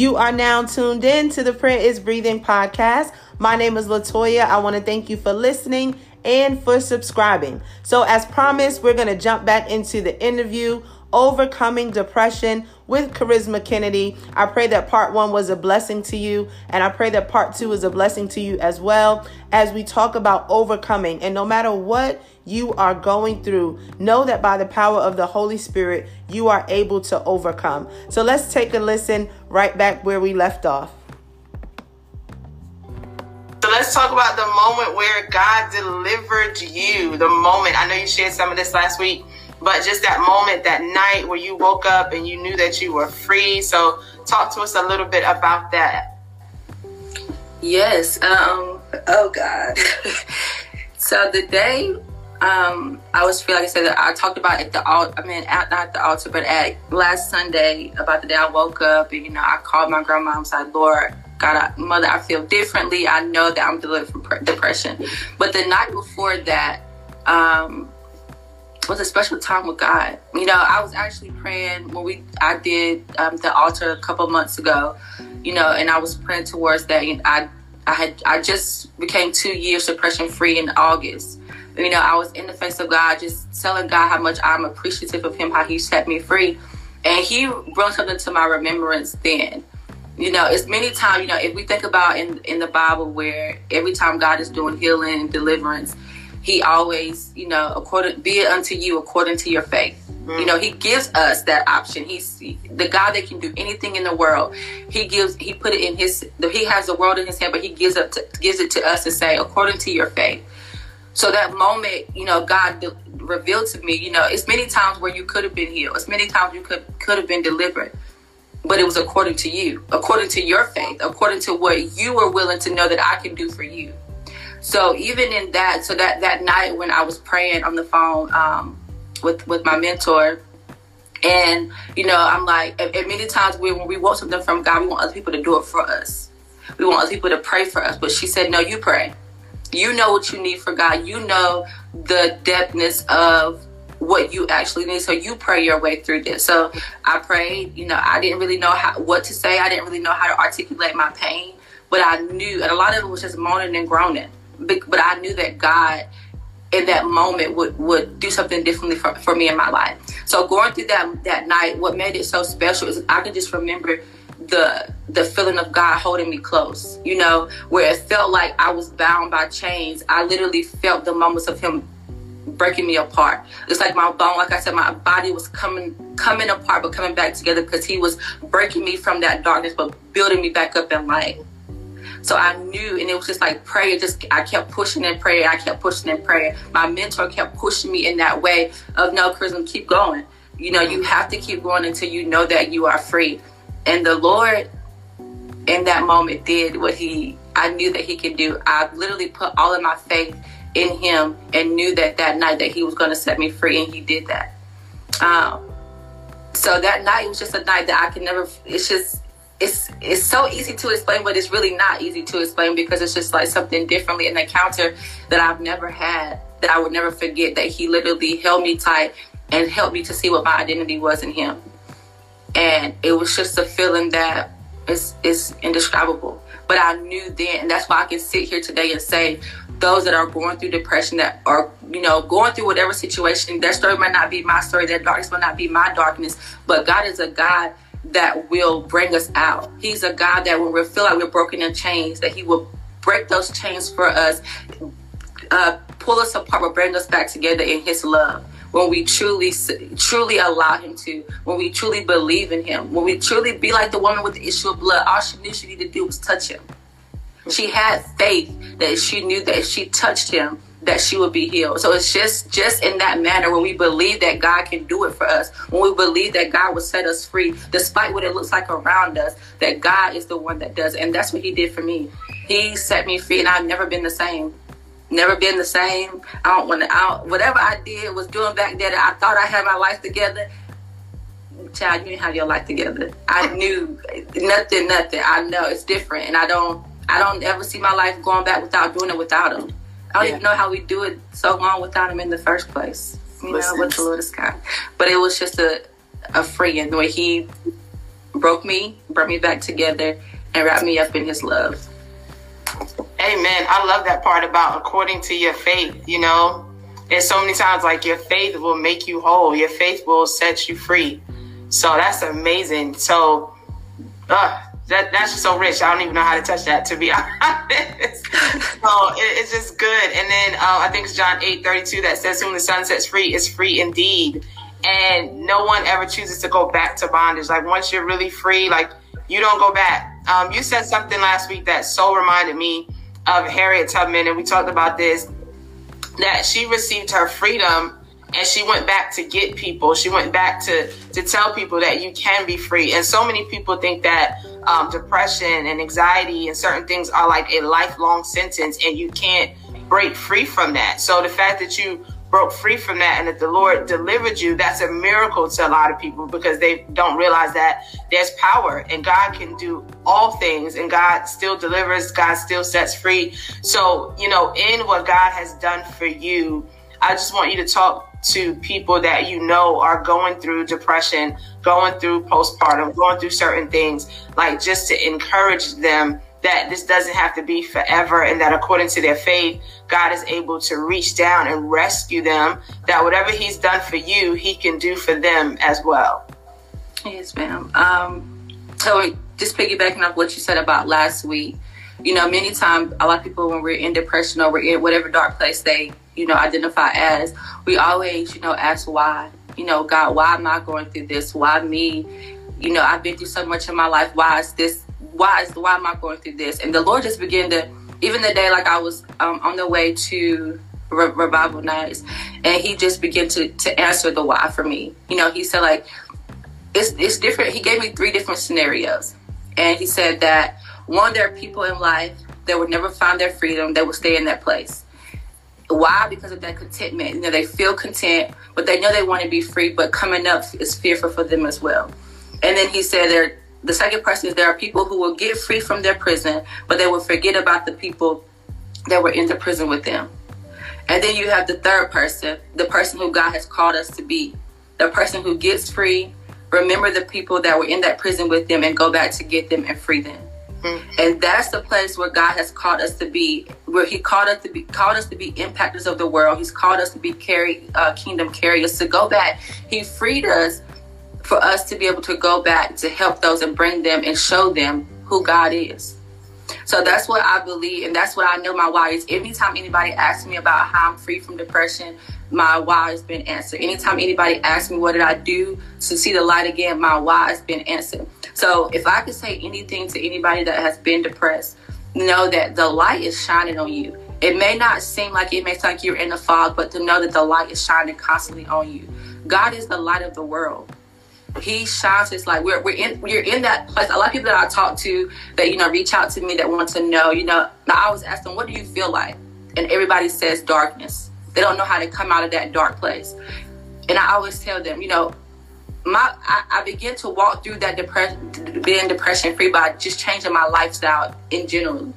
You are now tuned in to the Prayer is Breathing podcast. My name is Latoya. I want to thank you for listening and for subscribing. So, as promised, we're going to jump back into the interview Overcoming Depression with Charisma Kennedy. I pray that part one was a blessing to you, and I pray that part two is a blessing to you as well as we talk about overcoming. And no matter what you are going through, know that by the power of the Holy Spirit, you are able to overcome. So let's take a listen right back where we left off. So let's talk about the moment where God delivered you. The moment, I know you shared some of this last week but just that moment, that night where you woke up and you knew that you were free. So, talk to us a little bit about that. Yes. Um, oh, God. so, the day um, I was free, like I said, that I talked about at the altar, I mean, at, not the altar, but at last Sunday about the day I woke up and, you know, I called my grandma and said, Lord, God, I, mother, I feel differently. I know that I'm delivered from depression. But the night before that, um, was a special time with God. You know, I was actually praying when we I did um, the altar a couple months ago. You know, and I was praying towards that. And I I had I just became two years depression free in August. You know, I was in the face of God, just telling God how much I'm appreciative of Him, how He set me free, and He brought something to my remembrance then you know it's many times you know if we think about in in the bible where every time god is doing healing and deliverance he always, you know, according be it unto you according to your faith. Mm-hmm. You know, he gives us that option. He's the God that can do anything in the world. He gives, he put it in his, he has the world in his hand, but he gives up, to, gives it to us to say, according to your faith. So that moment, you know, God de- revealed to me, you know, it's many times where you could have been healed. It's many times you could could have been delivered, but it was according to you, according to your faith, according to what you were willing to know that I can do for you. So even in that, so that that night when I was praying on the phone um, with with my mentor, and you know, I'm like, at many times we, when we want something from God, we want other people to do it for us. We want other people to pray for us. But she said, no, you pray. You know what you need for God. You know the depthness of what you actually need. So you pray your way through this. So I prayed. You know, I didn't really know how what to say. I didn't really know how to articulate my pain, but I knew, and a lot of it was just moaning and groaning but I knew that God in that moment would would do something differently for, for me in my life. So going through that that night, what made it so special is I could just remember the the feeling of God holding me close. You know, where it felt like I was bound by chains. I literally felt the moments of Him breaking me apart. It's like my bone, like I said, my body was coming coming apart but coming back together because He was breaking me from that darkness but building me back up in light. So I knew, and it was just like prayer. Just I kept pushing in prayer. I kept pushing in prayer. My mentor kept pushing me in that way of no, Charisma, keep going. You know, you have to keep going until you know that you are free. And the Lord, in that moment, did what He I knew that He could do. I literally put all of my faith in Him and knew that that night that He was going to set me free, and He did that. Um, so that night was just a night that I can never. It's just it's it's so easy to explain, but it's really not easy to explain because it's just like something differently an encounter that I've never had that I would never forget. That he literally held me tight and helped me to see what my identity was in him, and it was just a feeling that is is indescribable. But I knew then, and that's why I can sit here today and say, those that are going through depression, that are you know going through whatever situation, their story might not be my story, their darkness might not be my darkness, but God is a God that will bring us out. He's a God that when we feel like we're broken in chains, that He will break those chains for us, uh, pull us apart, but bring us back together in His love. When we truly, truly allow Him to, when we truly believe in Him, when we truly be like the woman with the issue of blood, all she knew she needed to do was touch Him. She had faith that she knew that if she touched Him, that she would be healed. So it's just just in that manner when we believe that God can do it for us, when we believe that God will set us free, despite what it looks like around us, that God is the one that does it. And that's what He did for me. He set me free, and I've never been the same. Never been the same. I don't want to. I whatever I did was doing back then. I thought I had my life together. Child, you didn't have your life together. I knew nothing, nothing. I know it's different, and I don't. I don't ever see my life going back without doing it without him. I don't yeah. even know how we do it so long without him in the first place. You Listen. know, with the Lord of Sky. But it was just a a friend where he broke me, brought me back together, and wrapped me up in His love. Amen. I love that part about according to your faith. You know, there's so many times like your faith will make you whole. Your faith will set you free. So that's amazing. So, uh, that that's just so rich. I don't even know how to touch that to be honest. So it, it's just good. And then uh, I think it's John eight thirty two that says, "Whom the Son sets free is free indeed." And no one ever chooses to go back to bondage. Like once you're really free, like you don't go back. Um, you said something last week that so reminded me of Harriet Tubman, and we talked about this. That she received her freedom and she went back to get people. She went back to to tell people that you can be free. And so many people think that um, depression and anxiety and certain things are like a lifelong sentence and you can't break free from that. So the fact that you broke free from that and that the lord delivered you that's a miracle to a lot of people because they don't realize that there's power and god can do all things and god still delivers god still sets free. So you know in what god has done for you i just want you to talk to people that you know are going through depression, going through postpartum, going through certain things, like just to encourage them that this doesn't have to be forever and that according to their faith, God is able to reach down and rescue them, that whatever He's done for you, He can do for them as well. Yes, ma'am. Um, so just piggybacking off what you said about last week, you know, many times a lot of people when we're in depression or we're in whatever dark place they you know, identify as, we always, you know, ask why. You know, God, why am I going through this? Why me? You know, I've been through so much in my life. Why is this? Why is why am I going through this? And the Lord just began to, even the day like I was um, on the way to re- revival nights, and He just began to to answer the why for me. You know, He said like, it's it's different. He gave me three different scenarios, and He said that one, there are people in life that would never find their freedom. They will stay in that place. Why? Because of that contentment. You know, they feel content, but they know they want to be free, but coming up is fearful for them as well. And then he said there the second person is there are people who will get free from their prison, but they will forget about the people that were in the prison with them. And then you have the third person, the person who God has called us to be, the person who gets free, remember the people that were in that prison with them and go back to get them and free them. And that's the place where God has called us to be, where He called us to be, called us to be impactors of the world. He's called us to be carry uh, kingdom carriers. To go back, He freed us for us to be able to go back to help those and bring them and show them who God is. So that's what I believe, and that's what I know my why is. Anytime anybody asks me about how I'm free from depression, my why has been answered. Anytime anybody asks me what did I do to see the light again, my why has been answered. So if I could say anything to anybody that has been depressed, know that the light is shining on you. It may not seem like it makes like you're in the fog, but to know that the light is shining constantly on you. God is the light of the world. He shines his light. We're, we're in we're in that place. A lot of people that I talk to that you know reach out to me that want to know. You know, I always ask them, "What do you feel like?" And everybody says darkness. They don't know how to come out of that dark place. And I always tell them, you know, my I, I began to walk through that depression, being depression free by just changing my lifestyle in general.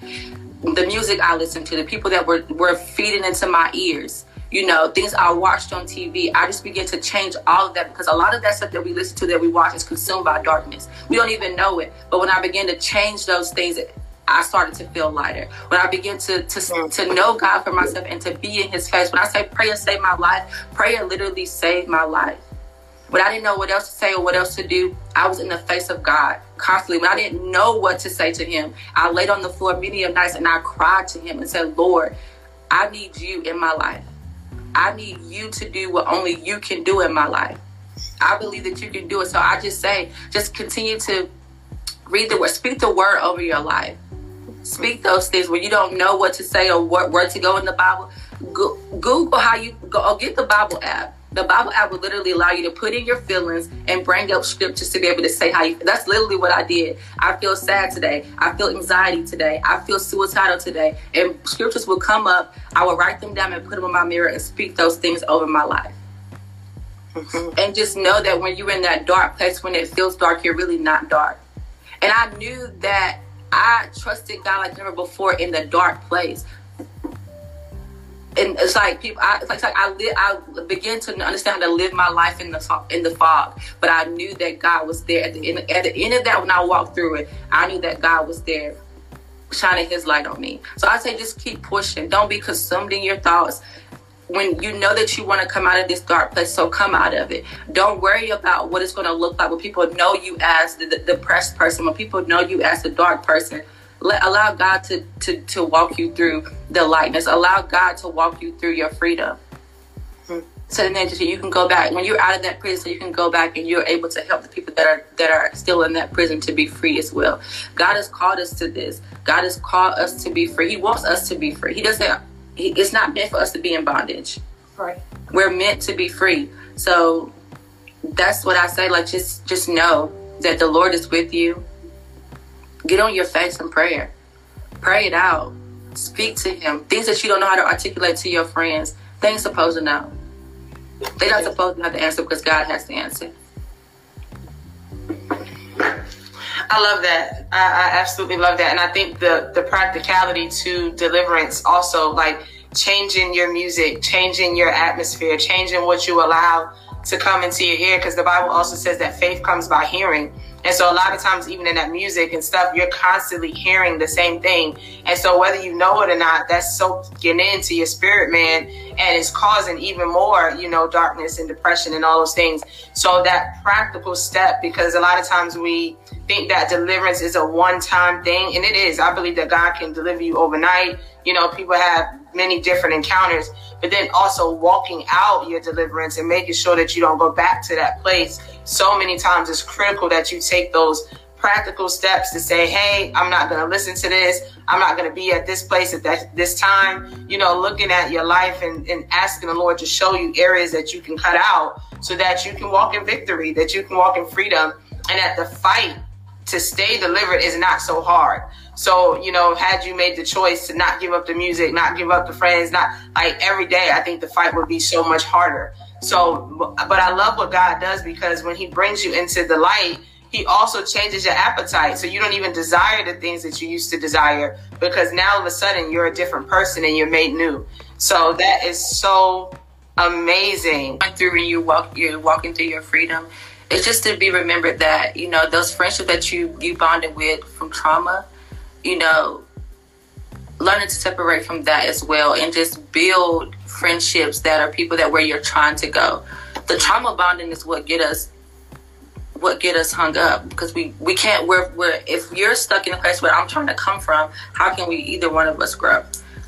The music I listened to, the people that were were feeding into my ears, you know, things I watched on TV. I just began to change all of that because a lot of that stuff that we listen to, that we watch, is consumed by darkness. We don't even know it. But when I began to change those things, I started to feel lighter. When I began to to, to know God for myself and to be in His face. When I say prayer saved my life, prayer literally saved my life. When I didn't know what else to say or what else to do, I was in the face of God constantly. When I didn't know what to say to Him, I laid on the floor many of nights and I cried to Him and said, Lord, I need you in my life. I need you to do what only you can do in my life. I believe that you can do it. So I just say, just continue to read the word, speak the word over your life. Speak those things when you don't know what to say or what where to go in the Bible. Go, Google how you go. Or get the Bible app the Bible app will literally allow you to put in your feelings and bring up scriptures to be able to say how you. That's literally what I did. I feel sad today. I feel anxiety today. I feel suicidal today. And scriptures will come up. I will write them down and put them in my mirror and speak those things over my life. Mm-hmm. And just know that when you're in that dark place, when it feels dark, you're really not dark. And I knew that I trusted God like never before in the dark place and it's like people. I, it's like, it's like I live. I began to understand how to live my life in the in the fog. But I knew that God was there at the end. At the end of that, when I walked through it, I knew that God was there, shining His light on me. So I say, just keep pushing. Don't be consumed in your thoughts. When you know that you want to come out of this dark place, so come out of it. Don't worry about what it's going to look like when people know you as the, the depressed person, when people know you as the dark person let, allow God to, to, to walk you through the lightness. Allow God to walk you through your freedom. Mm-hmm. So then you can go back when you're out of that prison. You can go back and you're able to help the people that are that are still in that prison to be free as well. God has called us to this. God has called us to be free. He wants us to be free. He doesn't. He, it's not meant for us to be in bondage. Right. We're meant to be free. So that's what I say. Like just just know that the Lord is with you Get on your face in prayer. Pray it out. Speak to him. Things that you don't know how to articulate to your friends, they're supposed to know. They're not supposed to have the answer because God has the answer. I love that. I, I, absolutely love that. And I think the the practicality to deliverance also like changing your music, changing your atmosphere, changing what you allow to come into your ear because the Bible also says that faith comes by hearing. And so a lot of times, even in that music and stuff, you're constantly hearing the same thing. And so whether you know it or not, that's soaking into your spirit, man, and it's causing even more, you know, darkness and depression and all those things. So that practical step, because a lot of times we think that deliverance is a one-time thing, and it is. I believe that God can deliver you overnight. You know, people have many different encounters, but then also walking out your deliverance and making sure that you don't go back to that place so many times it's critical that you take those practical steps to say, hey, I'm not going to listen to this. I'm not going to be at this place at that, this time. You know, looking at your life and, and asking the Lord to show you areas that you can cut out so that you can walk in victory, that you can walk in freedom, and that the fight to stay delivered is not so hard. So, you know, had you made the choice to not give up the music, not give up the friends, not like every day, I think the fight would be so much harder. So, but I love what God does because when He brings you into the light, He also changes your appetite. So you don't even desire the things that you used to desire because now all of a sudden you're a different person and you're made new. So that is so amazing. Through when you walk, you're walking through your freedom. It's just to be remembered that you know those friendships that you you bonded with from trauma. You know, learning to separate from that as well and just build friendships that are people that where you're trying to go. The trauma bonding is what get us what get us hung up because we we can't we're, we're if you're stuck in a place where I'm trying to come from, how can we either one of us grow?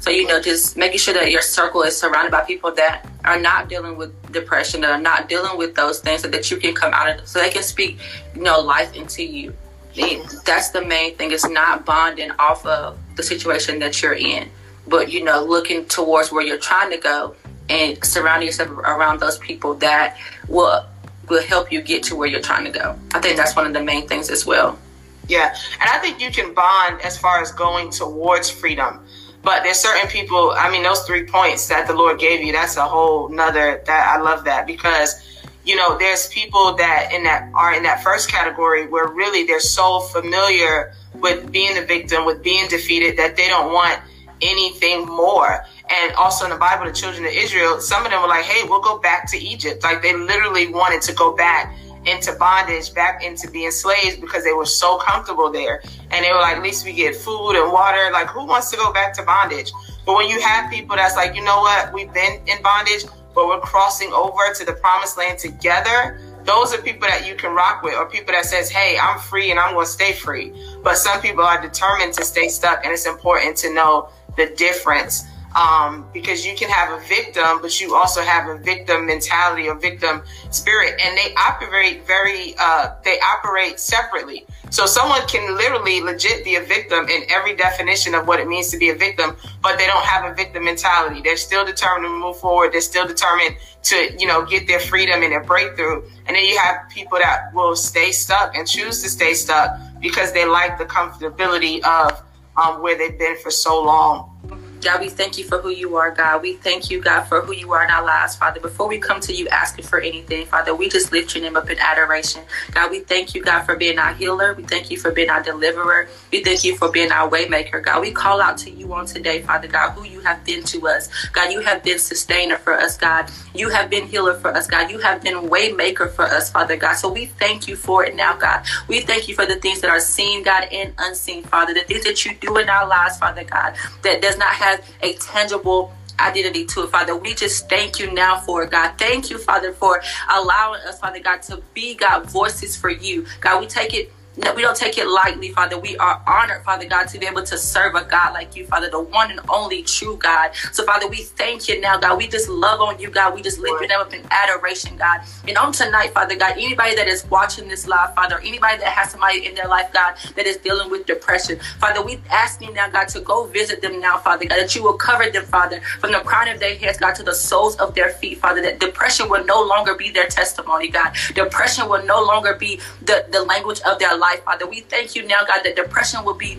So you know, just making sure that your circle is surrounded by people that are not dealing with depression, that are not dealing with those things, so that you can come out of, so they can speak, you know, life into you. That's the main thing. It's not bonding off of the situation that you're in, but you know, looking towards where you're trying to go and surrounding yourself around those people that will will help you get to where you're trying to go. I think that's one of the main things as well. Yeah, and I think you can bond as far as going towards freedom. But there's certain people, I mean, those three points that the Lord gave you, that's a whole nother that I love that because you know, there's people that in that are in that first category where really they're so familiar with being a victim, with being defeated that they don't want anything more. And also in the Bible, the children of Israel, some of them were like, hey, we'll go back to Egypt. Like they literally wanted to go back into bondage, back into being slaves because they were so comfortable there. And they were like, at least we get food and water. Like, who wants to go back to bondage? But when you have people that's like, you know what, we've been in bondage, but we're crossing over to the promised land together those are people that you can rock with or people that says hey i'm free and i'm going to stay free but some people are determined to stay stuck and it's important to know the difference um, because you can have a victim, but you also have a victim mentality or victim spirit, and they operate very, uh, they operate separately. So someone can literally legit be a victim in every definition of what it means to be a victim, but they don't have a victim mentality. They're still determined to move forward. They're still determined to, you know, get their freedom and their breakthrough. And then you have people that will stay stuck and choose to stay stuck because they like the comfortability of um, where they've been for so long. God, we thank you for who you are, God. We thank you, God, for who you are in our lives, Father. Before we come to you asking for anything, Father, we just lift your name up in adoration. God, we thank you, God, for being our healer. We thank you for being our deliverer. We thank you for being our waymaker, God. We call out to you on today, Father God, who you have been to us. God, you have been sustainer for us, God. You have been healer for us, God. You have been waymaker for us, Father God. So we thank you for it now, God. We thank you for the things that are seen, God, and unseen, Father. The things that you do in our lives, Father God, that does not have a tangible identity to it, Father. We just thank you now for it, God. Thank you, Father, for allowing us, Father God, to be, God, voices for you. God, we take it no, we don't take it lightly, Father. We are honored, Father God, to be able to serve a God like you, Father, the one and only true God. So, Father, we thank you now, God. We just love on you, God. We just lift your name up in adoration, God. And on tonight, Father God, anybody that is watching this live, Father, anybody that has somebody in their life, God, that is dealing with depression, Father, we ask you now, God, to go visit them now, Father God, that you will cover them, Father, from the crown of their heads, God, to the soles of their feet, Father, that depression will no longer be their testimony, God. Depression will no longer be the, the language of their life life, Father. We thank you now, God, that depression will be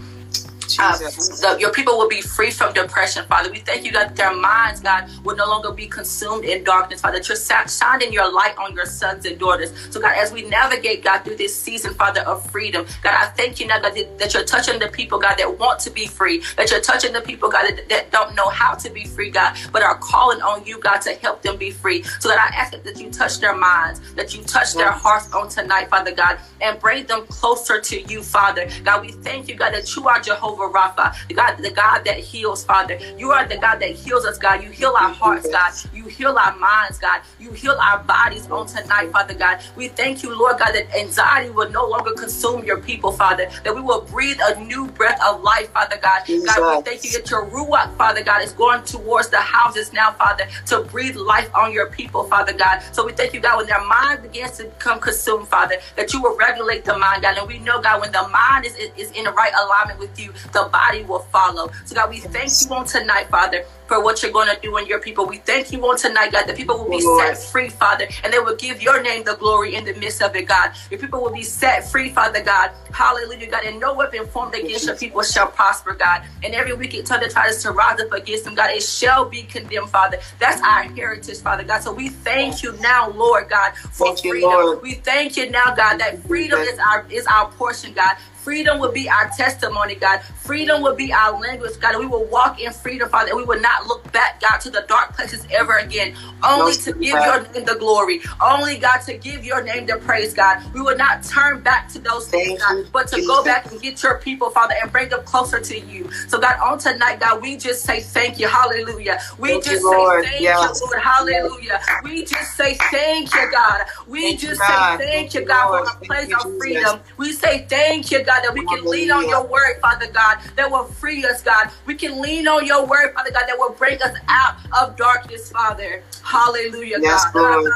uh, the, your people will be free from depression, Father. We thank you, that their minds, God, will no longer be consumed in darkness, Father. That you're shining your light on your sons and daughters. So, God, as we navigate, God, through this season, Father, of freedom, God, I thank you now, God, that you're touching the people, God, that want to be free. That you're touching the people, God, that, that don't know how to be free, God, but are calling on you, God, to help them be free. So, that I ask that you touch their minds, that you touch their hearts on tonight, Father God, and bring them closer to you, Father. God, we thank you, God, that you are Jehovah Rapha, the God, the God that heals, Father. You are the God that heals us, God. You heal our hearts, God. You heal our minds, God. You heal our bodies on tonight, Father God. We thank you, Lord God, that anxiety will no longer consume your people, Father. That we will breathe a new breath of life, Father God. God, we thank you that your ruach, Father God, is going towards the houses now, Father, to breathe life on your people, Father God. So we thank you, God, when their mind begins to become consumed, Father, that you will regulate the mind, God. And we know, God, when the mind is, is in the right alignment with you, the body will follow. So, God, we thank you on tonight, Father, for what you're going to do in your people. We thank you on tonight, God, that people will be set free, Father, and they will give your name the glory in the midst of it, God. Your people will be set free, Father God. Hallelujah, God. And no weapon formed against your people shall prosper, God. And every wicked tongue that tries to rise up against them, God, it shall be condemned, Father. That's our heritage, Father God. So we thank you now, Lord God, for thank freedom. You, we thank you now, God, that freedom is our is our portion, God. Freedom will be our testimony, God. Freedom will be our language, God. And we will walk in freedom, Father. And we will not look back, God, to the dark places ever again. Only to give your name the glory. Only, God, to give your name the praise, God. We will not turn back to those things, God, but to go back and get your people, Father, and bring them closer to you. So, God, on tonight, God, we just say thank you. Hallelujah. We thank just you, say thank yes. you, Lord. Hallelujah. We just say thank you, God. We thank just say thank, thank you, God, Lord. for a place of freedom. We say thank you, God. God, that we can lean on your word, Father God, that will free us, God. We can lean on your word, Father God, that will bring us out of darkness, Father. Hallelujah, yes, God. Lord.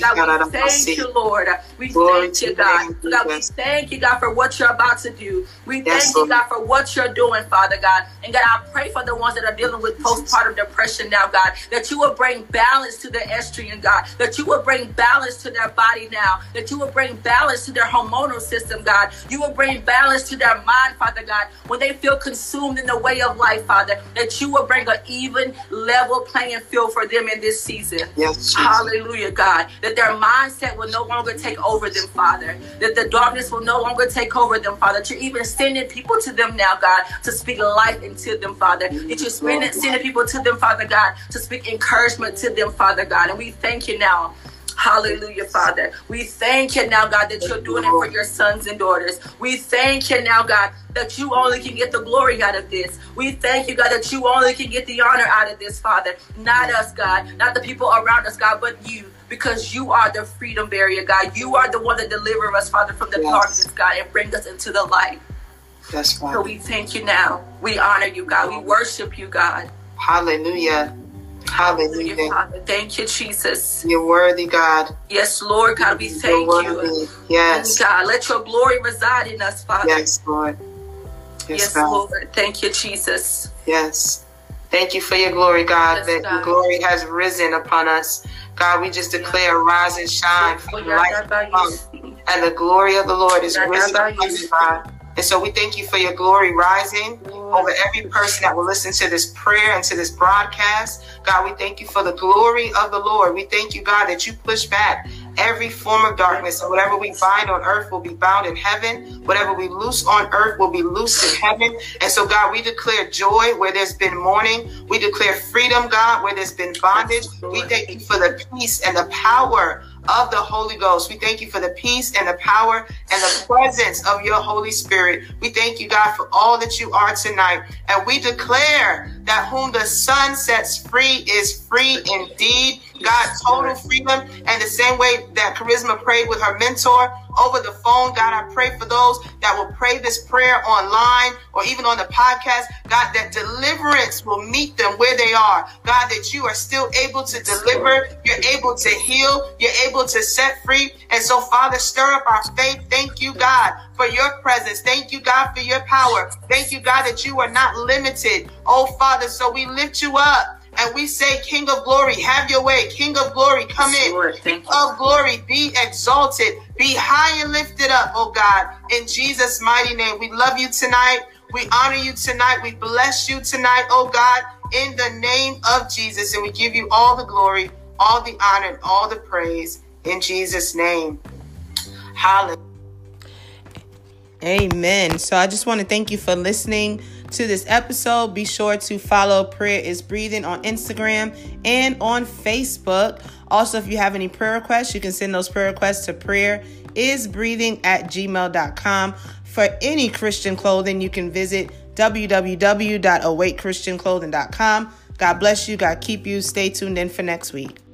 God, we thank you, Lord. We thank you, God. God, we thank you, God, for what you're about to do. We thank you, God, for what you're doing, Father God. And God, I pray for the ones that are dealing with postpartum depression now, God, that you will bring balance to their estrogen, God, that you will bring balance to their body now, that you will bring balance to their hormonal hormonal system, God. You will bring balance to their mind, Father God, when they feel consumed in the way of life, Father, that you will bring an even level playing field for them in this season. Yes, Hallelujah, God. That their mindset will no longer take over them, Father. That the darkness will no longer take over them, Father. That you're even sending people to them now, God, to speak life into them, Father. That you're sending, sending people to them, Father God, to speak encouragement to them, Father God. And we thank you now Hallelujah, Father. We thank you now, God, that you're doing it for your sons and daughters. We thank you now, God, that you only can get the glory out of this. We thank you, God, that you only can get the honor out of this, Father. Not us, God, not the people around us, God, but you. Because you are the freedom barrier, God. You are the one that deliver us, Father, from the yes. darkness, God, and bring us into the light. That's right. So we thank you now. We honor you, God. We worship you, God. Hallelujah. Hallelujah. Father. Thank you, Jesus. You're worthy, God. Yes, Lord God, we thank you. Yes. God, let your glory reside in us, Father. Yes, Lord. Yes, yes Lord. Thank you, Jesus. Yes. Thank you for your glory, God, yes, that God. your glory has risen upon us. God, we just declare rise and shine from light and the glory of the Lord is risen upon you, God. And so we thank you for your glory rising over every person that will listen to this prayer and to this broadcast. God, we thank you for the glory of the Lord. We thank you, God, that you push back every form of darkness. And whatever we bind on earth will be bound in heaven. Whatever we loose on earth will be loosed in heaven. And so, God, we declare joy where there's been mourning. We declare freedom, God, where there's been bondage. We thank you for the peace and the power of the Holy Ghost. We thank you for the peace and the power and the presence of your Holy Spirit. We thank you, God, for all that you are tonight. And we declare that whom the Son sets free is free indeed. God, total freedom. And the same way that Charisma prayed with her mentor over the phone, God, I pray for those that will pray this prayer online or even on the podcast. God, that deliverance will meet them where they are. God, that you are still able to deliver. You're able to heal. You're able to set free. And so, Father, stir up our faith. Thank you, God, for your presence. Thank you, God, for your power. Thank you, God, that you are not limited. Oh, Father, so we lift you up and we say, King of glory, have your way. King of glory, come in. Lord, King of glory, be exalted, be high and lifted up, oh God, in Jesus' mighty name. We love you tonight. We honor you tonight. We bless you tonight, oh God, in the name of Jesus. And we give you all the glory, all the honor, and all the praise in Jesus' name. Hallelujah. Amen. So I just want to thank you for listening to this episode. Be sure to follow Prayer is Breathing on Instagram and on Facebook. Also, if you have any prayer requests, you can send those prayer requests to prayer is breathing at gmail.com. For any Christian clothing, you can visit www.awakechristianclothing.com. God bless you. God keep you. Stay tuned in for next week.